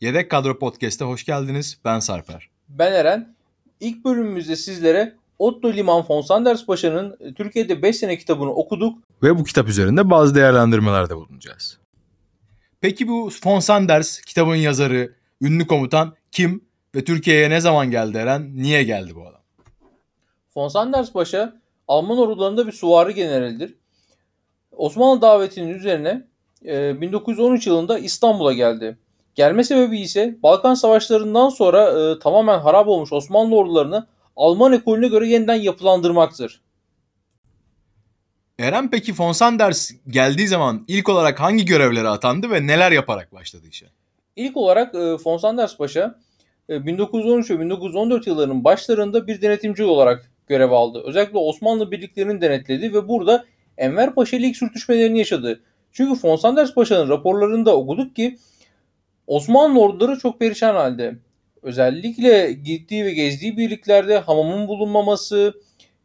Yedek Kadro Podcast'a hoş geldiniz. Ben Sarper. Ben Eren. İlk bölümümüzde sizlere Otto Liman von Sanders Paşa'nın e, Türkiye'de 5 sene kitabını okuduk. Ve bu kitap üzerinde bazı değerlendirmelerde bulunacağız. Peki bu von Sanders kitabın yazarı, ünlü komutan kim ve Türkiye'ye ne zaman geldi Eren? Niye geldi bu adam? Von Sanders Paşa Alman ordularında bir suvari generaldir. Osmanlı davetinin üzerine 1913 e, yılında İstanbul'a geldi. Gelme sebebi ise Balkan Savaşları'ndan sonra e, tamamen harap olmuş Osmanlı ordularını Alman ekolüne göre yeniden yapılandırmaktır. Eren peki von Sanders geldiği zaman ilk olarak hangi görevlere atandı ve neler yaparak başladı işe? İlk olarak e, von Sanders Paşa 1913 e, ve 1914 yıllarının başlarında bir denetimci olarak görev aldı. Özellikle Osmanlı birliklerini denetledi ve burada Enver Paşa ile ilk sürtüşmelerini yaşadı. Çünkü von Sanders Paşa'nın raporlarında okuduk ki Osmanlı orduları çok perişan halde. Özellikle gittiği ve gezdiği birliklerde hamamın bulunmaması,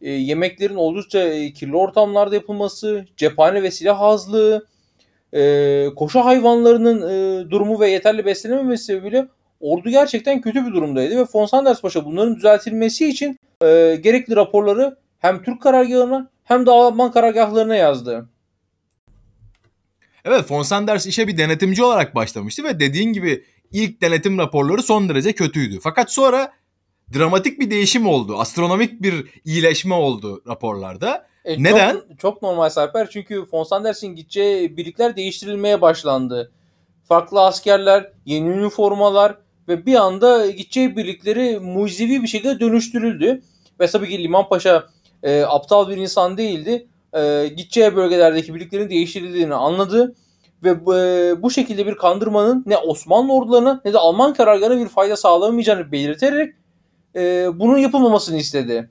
e, yemeklerin oldukça e, kirli ortamlarda yapılması, cephane ve silah azlığı, e, koşu hayvanlarının durumu ve yeterli beslenememesi sebebiyle ordu gerçekten kötü bir durumdaydı ve von Sanders Paşa bunların düzeltilmesi için gerekli raporları hem Türk karargahına hem de Alman karargahlarına yazdı. Evet von Sanders işe bir denetimci olarak başlamıştı ve dediğin gibi ilk denetim raporları son derece kötüydü. Fakat sonra dramatik bir değişim oldu. Astronomik bir iyileşme oldu raporlarda. E, Neden? Çok, çok normal Sarper çünkü von Sanders'in gideceği birlikler değiştirilmeye başlandı. Farklı askerler, yeni üniformalar ve bir anda gideceği birlikleri mucizevi bir şekilde dönüştürüldü. Ve tabii ki Liman Paşa e, aptal bir insan değildi. E, gideceği bölgelerdeki birliklerin değiştirildiğini anladı ve bu, e, bu şekilde bir kandırmanın ne Osmanlı ordularına ne de Alman karargahına bir fayda sağlamayacağını belirterek e, bunun yapılmamasını istedi.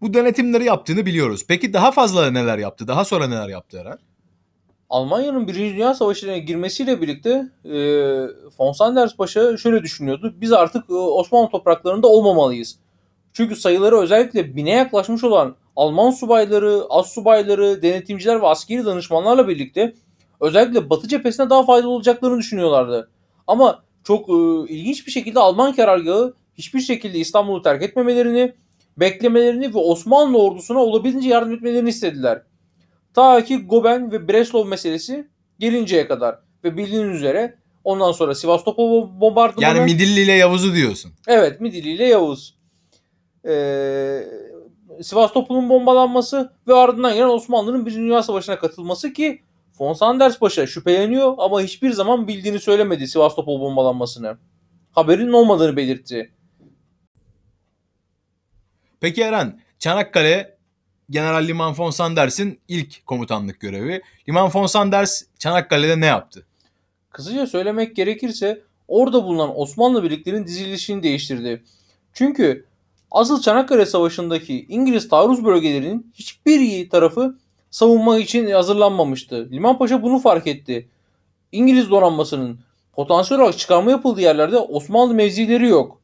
Bu denetimleri yaptığını biliyoruz. Peki daha fazla neler yaptı? Daha sonra neler yaptı Eren? Almanya'nın Birinci Dünya Savaşı'na girmesiyle birlikte e, von Sanders Paşa şöyle düşünüyordu. Biz artık e, Osmanlı topraklarında olmamalıyız. Çünkü sayıları özellikle bine yaklaşmış olan Alman subayları, az subayları, denetimciler ve askeri danışmanlarla birlikte özellikle Batı cephesine daha faydalı olacaklarını düşünüyorlardı. Ama çok e, ilginç bir şekilde Alman karargahı hiçbir şekilde İstanbul'u terk etmemelerini, beklemelerini ve Osmanlı ordusuna olabildiğince yardım etmelerini istediler. Ta ki Goben ve Breslov meselesi gelinceye kadar ve bildiğiniz üzere ondan sonra Sivastopol bombardımanı... Yani Midilli ile Yavuz'u diyorsun. Evet Midilli ile Yavuz. Ee, Sivastopol'un bombalanması ve ardından gelen Osmanlı'nın bir Dünya Savaşı'na katılması ki Von Sanders Paşa şüpheleniyor ama hiçbir zaman bildiğini söylemedi Sivastopol bombalanmasını. Haberin olmadığını belirtti. Peki Eren, Çanakkale General Liman von Sanders'in ilk komutanlık görevi. Liman von Sanders Çanakkale'de ne yaptı? Kısaca söylemek gerekirse orada bulunan Osmanlı birliklerinin dizilişini değiştirdi. Çünkü asıl Çanakkale Savaşı'ndaki İngiliz taarruz bölgelerinin hiçbir tarafı savunma için hazırlanmamıştı. Liman Paşa bunu fark etti. İngiliz donanmasının potansiyel olarak çıkarma yapıldığı yerlerde Osmanlı mevzileri yok.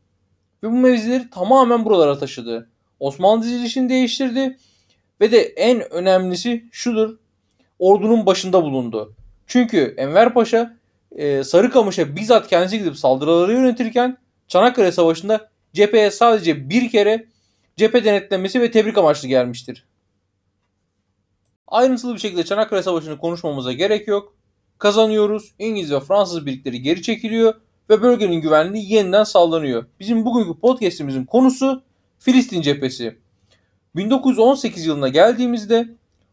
Ve bu mevzileri tamamen buralara taşıdı. Osmanlı dizilişini değiştirdi. Ve de en önemlisi şudur. Ordunun başında bulundu. Çünkü Enver Paşa e, Sarıkamış'a bizzat kendisi gidip saldırıları yönetirken Çanakkale Savaşı'nda cepheye sadece bir kere cephe denetlemesi ve tebrik amaçlı gelmiştir. Ayrıntılı bir şekilde Çanakkale Savaşı'nı konuşmamıza gerek yok. Kazanıyoruz. İngiliz ve Fransız birlikleri geri çekiliyor ve bölgenin güvenliği yeniden sağlanıyor. Bizim bugünkü podcast'imizin konusu Filistin cephesi. 1918 yılına geldiğimizde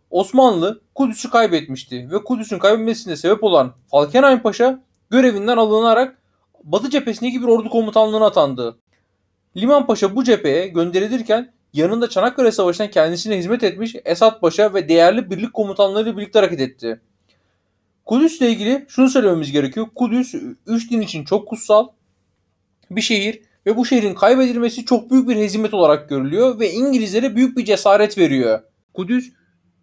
Osmanlı Kudüs'ü kaybetmişti ve Kudüs'ün kaybetmesine sebep olan Falkenhayn Paşa görevinden alınarak Batı cephesindeki bir ordu komutanlığına atandı. Liman Paşa bu cepheye gönderilirken yanında Çanakkale Savaşı'ndan kendisine hizmet etmiş Esat Paşa ve değerli birlik komutanlarıyla birlikte hareket etti. Kudüs ile ilgili şunu söylememiz gerekiyor. Kudüs üç din için çok kutsal bir şehir ve bu şehrin kaybedilmesi çok büyük bir hezimet olarak görülüyor ve İngilizlere büyük bir cesaret veriyor. Kudüs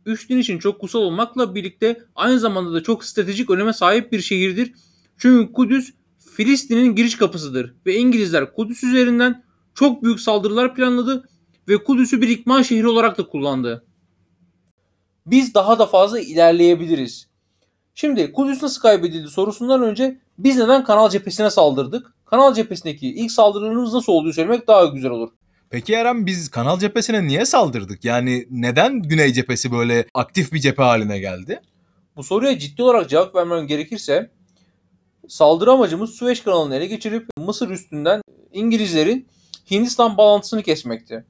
üç din için çok kutsal olmakla birlikte aynı zamanda da çok stratejik öneme sahip bir şehirdir. Çünkü Kudüs Filistin'in giriş kapısıdır ve İngilizler Kudüs üzerinden çok büyük saldırılar planladı ve Kudüs'ü bir ikmal şehri olarak da kullandı. Biz daha da fazla ilerleyebiliriz. Şimdi Kudüs nasıl kaybedildi sorusundan önce biz neden kanal cephesine saldırdık? Kanal cephesindeki ilk saldırılarımız nasıl olduğu söylemek daha güzel olur. Peki Eren biz kanal cephesine niye saldırdık? Yani neden Güney cephesi böyle aktif bir cephe haline geldi? Bu soruya ciddi olarak cevap vermem gerekirse saldırı amacımız Süveyş kanalını ele geçirip Mısır üstünden İngilizlerin Hindistan bağlantısını kesmekti.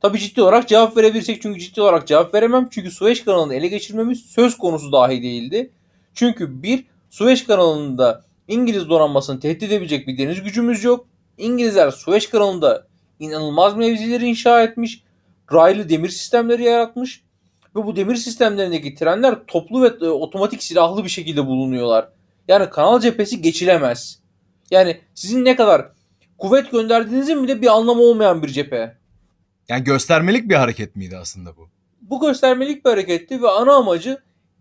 Tabi ciddi olarak cevap verebilirsek çünkü ciddi olarak cevap veremem. Çünkü Süveyş kanalını ele geçirmemiz söz konusu dahi değildi. Çünkü bir Süveyş kanalında İngiliz donanmasını tehdit edebilecek bir deniz gücümüz yok. İngilizler Süveyş kanalında inanılmaz mevzileri inşa etmiş. Raylı demir sistemleri yaratmış. Ve bu demir sistemlerindeki trenler toplu ve e, otomatik silahlı bir şekilde bulunuyorlar. Yani kanal cephesi geçilemez. Yani sizin ne kadar kuvvet gönderdiğinizin bile bir anlamı olmayan bir cephe. Yani göstermelik bir hareket miydi aslında bu? Bu göstermelik bir hareketti ve ana amacı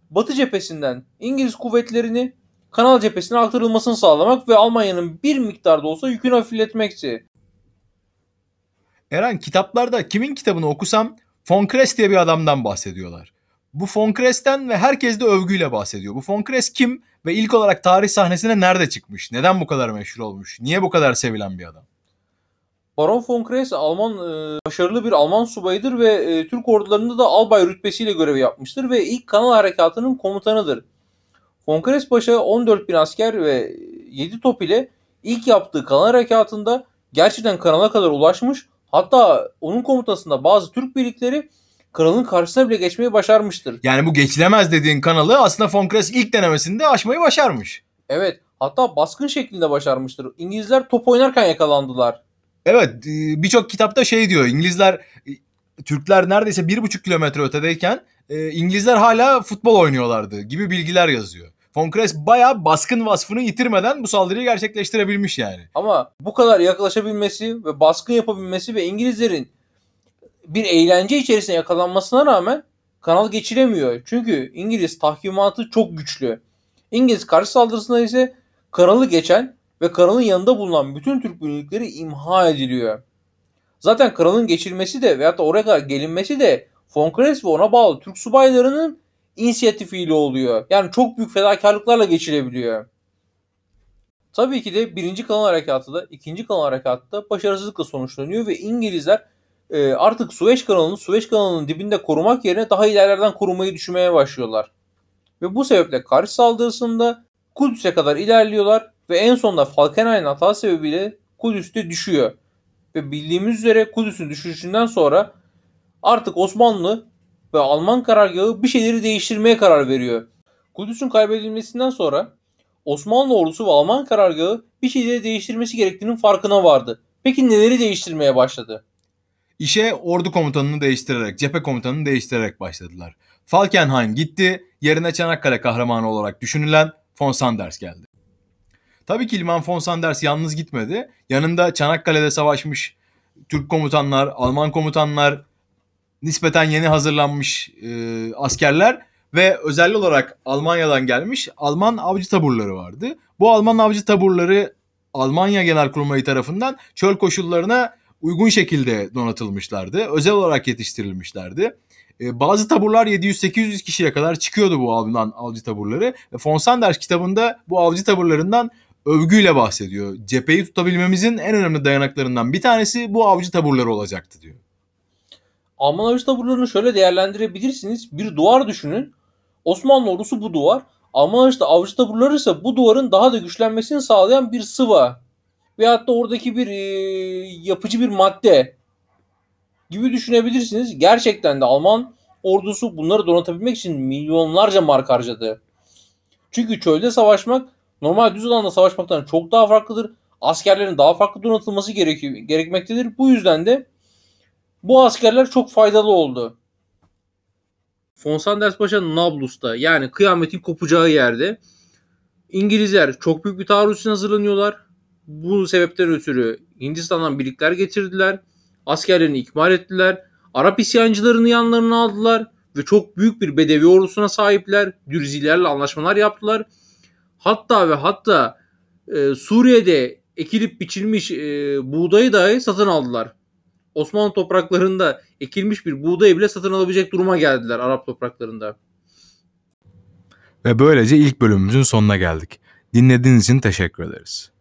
Batı cephesinden İngiliz kuvvetlerini kanal cephesine aktarılmasını sağlamak ve Almanya'nın bir miktarda olsa yükünü hafifletmekti. Eren kitaplarda kimin kitabını okusam Von Kress diye bir adamdan bahsediyorlar. Bu Von Kress'ten ve herkes de övgüyle bahsediyor. Bu Von Kress kim ve ilk olarak tarih sahnesine nerede çıkmış? Neden bu kadar meşhur olmuş? Niye bu kadar sevilen bir adam? Baron von Kress Alman e, başarılı bir Alman subayıdır ve e, Türk ordularında da albay rütbesiyle görev yapmıştır ve ilk kanal harekatının komutanıdır. Von Kress Paşa 14 bin asker ve 7 top ile ilk yaptığı kanal harekatında gerçekten kanala kadar ulaşmış. Hatta onun komutasında bazı Türk birlikleri kanalın karşısına bile geçmeyi başarmıştır. Yani bu geçilemez dediğin kanalı aslında Von Kress ilk denemesinde aşmayı başarmış. Evet hatta baskın şeklinde başarmıştır. İngilizler top oynarken yakalandılar. Evet e, birçok kitapta şey diyor İngilizler e, Türkler neredeyse bir buçuk kilometre ötedeyken e, İngilizler hala futbol oynuyorlardı gibi bilgiler yazıyor. Von Kress bayağı baskın vasfını yitirmeden bu saldırıyı gerçekleştirebilmiş yani. Ama bu kadar yaklaşabilmesi ve baskın yapabilmesi ve İngilizlerin bir eğlence içerisinde yakalanmasına rağmen kanal geçiremiyor. Çünkü İngiliz tahkimatı çok güçlü. İngiliz karşı saldırısında ise kanalı geçen ve kralın yanında bulunan bütün Türk birlikleri imha ediliyor. Zaten kralın geçilmesi de veyahut da oraya kadar gelinmesi de Von Kress ve ona bağlı Türk subaylarının inisiyatifiyle oluyor. Yani çok büyük fedakarlıklarla geçilebiliyor. Tabii ki de birinci kanal harekatı da ikinci kanal harekatı da başarısızlıkla sonuçlanıyor ve İngilizler e, artık Süveyş kanalını Süveyş kanalının dibinde korumak yerine daha ilerlerden korumayı düşünmeye başlıyorlar. Ve bu sebeple karşı saldırısında Kudüs'e kadar ilerliyorlar ve en sonunda Falkenhayn hata sebebiyle Kudüs'te düşüyor. Ve bildiğimiz üzere Kudüs'ün düşüşünden sonra artık Osmanlı ve Alman karargahı bir şeyleri değiştirmeye karar veriyor. Kudüs'ün kaybedilmesinden sonra Osmanlı ordusu ve Alman karargahı bir şeyleri değiştirmesi gerektiğinin farkına vardı. Peki neleri değiştirmeye başladı? İşe ordu komutanını değiştirerek, cephe komutanını değiştirerek başladılar. Falkenhayn gitti, yerine Çanakkale kahramanı olarak düşünülen von Sanders geldi. Tabii ki Liman von Sanders yalnız gitmedi. Yanında Çanakkale'de savaşmış Türk komutanlar, Alman komutanlar, nispeten yeni hazırlanmış e, askerler ve özel olarak Almanya'dan gelmiş Alman avcı taburları vardı. Bu Alman avcı taburları Almanya Genelkurmayı tarafından çöl koşullarına uygun şekilde donatılmışlardı. Özel olarak yetiştirilmişlerdi. E, bazı taburlar 700-800 kişiye kadar çıkıyordu bu Alman avcı taburları. Ve von Sanders kitabında bu avcı taburlarından övgüyle bahsediyor. Cepheyi tutabilmemizin en önemli dayanaklarından bir tanesi bu avcı taburları olacaktı diyor. Alman avcı taburlarını şöyle değerlendirebilirsiniz. Bir duvar düşünün. Osmanlı ordusu bu duvar. Alman avcı taburları ise bu duvarın daha da güçlenmesini sağlayan bir sıva. Veyahut da oradaki bir e, yapıcı bir madde gibi düşünebilirsiniz. Gerçekten de Alman ordusu bunları donatabilmek için milyonlarca mark harcadı. Çünkü çölde savaşmak normal düz alanda savaşmaktan çok daha farklıdır. Askerlerin daha farklı donatılması gerekiyor, gerekmektedir. Bu yüzden de bu askerler çok faydalı oldu. Von Sanders Paşa Nablus'ta yani kıyametin kopacağı yerde İngilizler çok büyük bir taarruz için hazırlanıyorlar. Bu sebepten ötürü Hindistan'dan birlikler getirdiler. Askerlerini ikmal ettiler. Arap isyancılarını yanlarına aldılar ve çok büyük bir bedevi ordusuna sahipler. Dürzilerle anlaşmalar yaptılar Hatta ve hatta e, Suriye'de ekilip biçilmiş e, buğdayı dahi satın aldılar. Osmanlı topraklarında ekilmiş bir buğdayı bile satın alabilecek duruma geldiler Arap topraklarında. Ve böylece ilk bölümümüzün sonuna geldik. Dinlediğiniz için teşekkür ederiz.